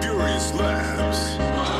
Furious Labs.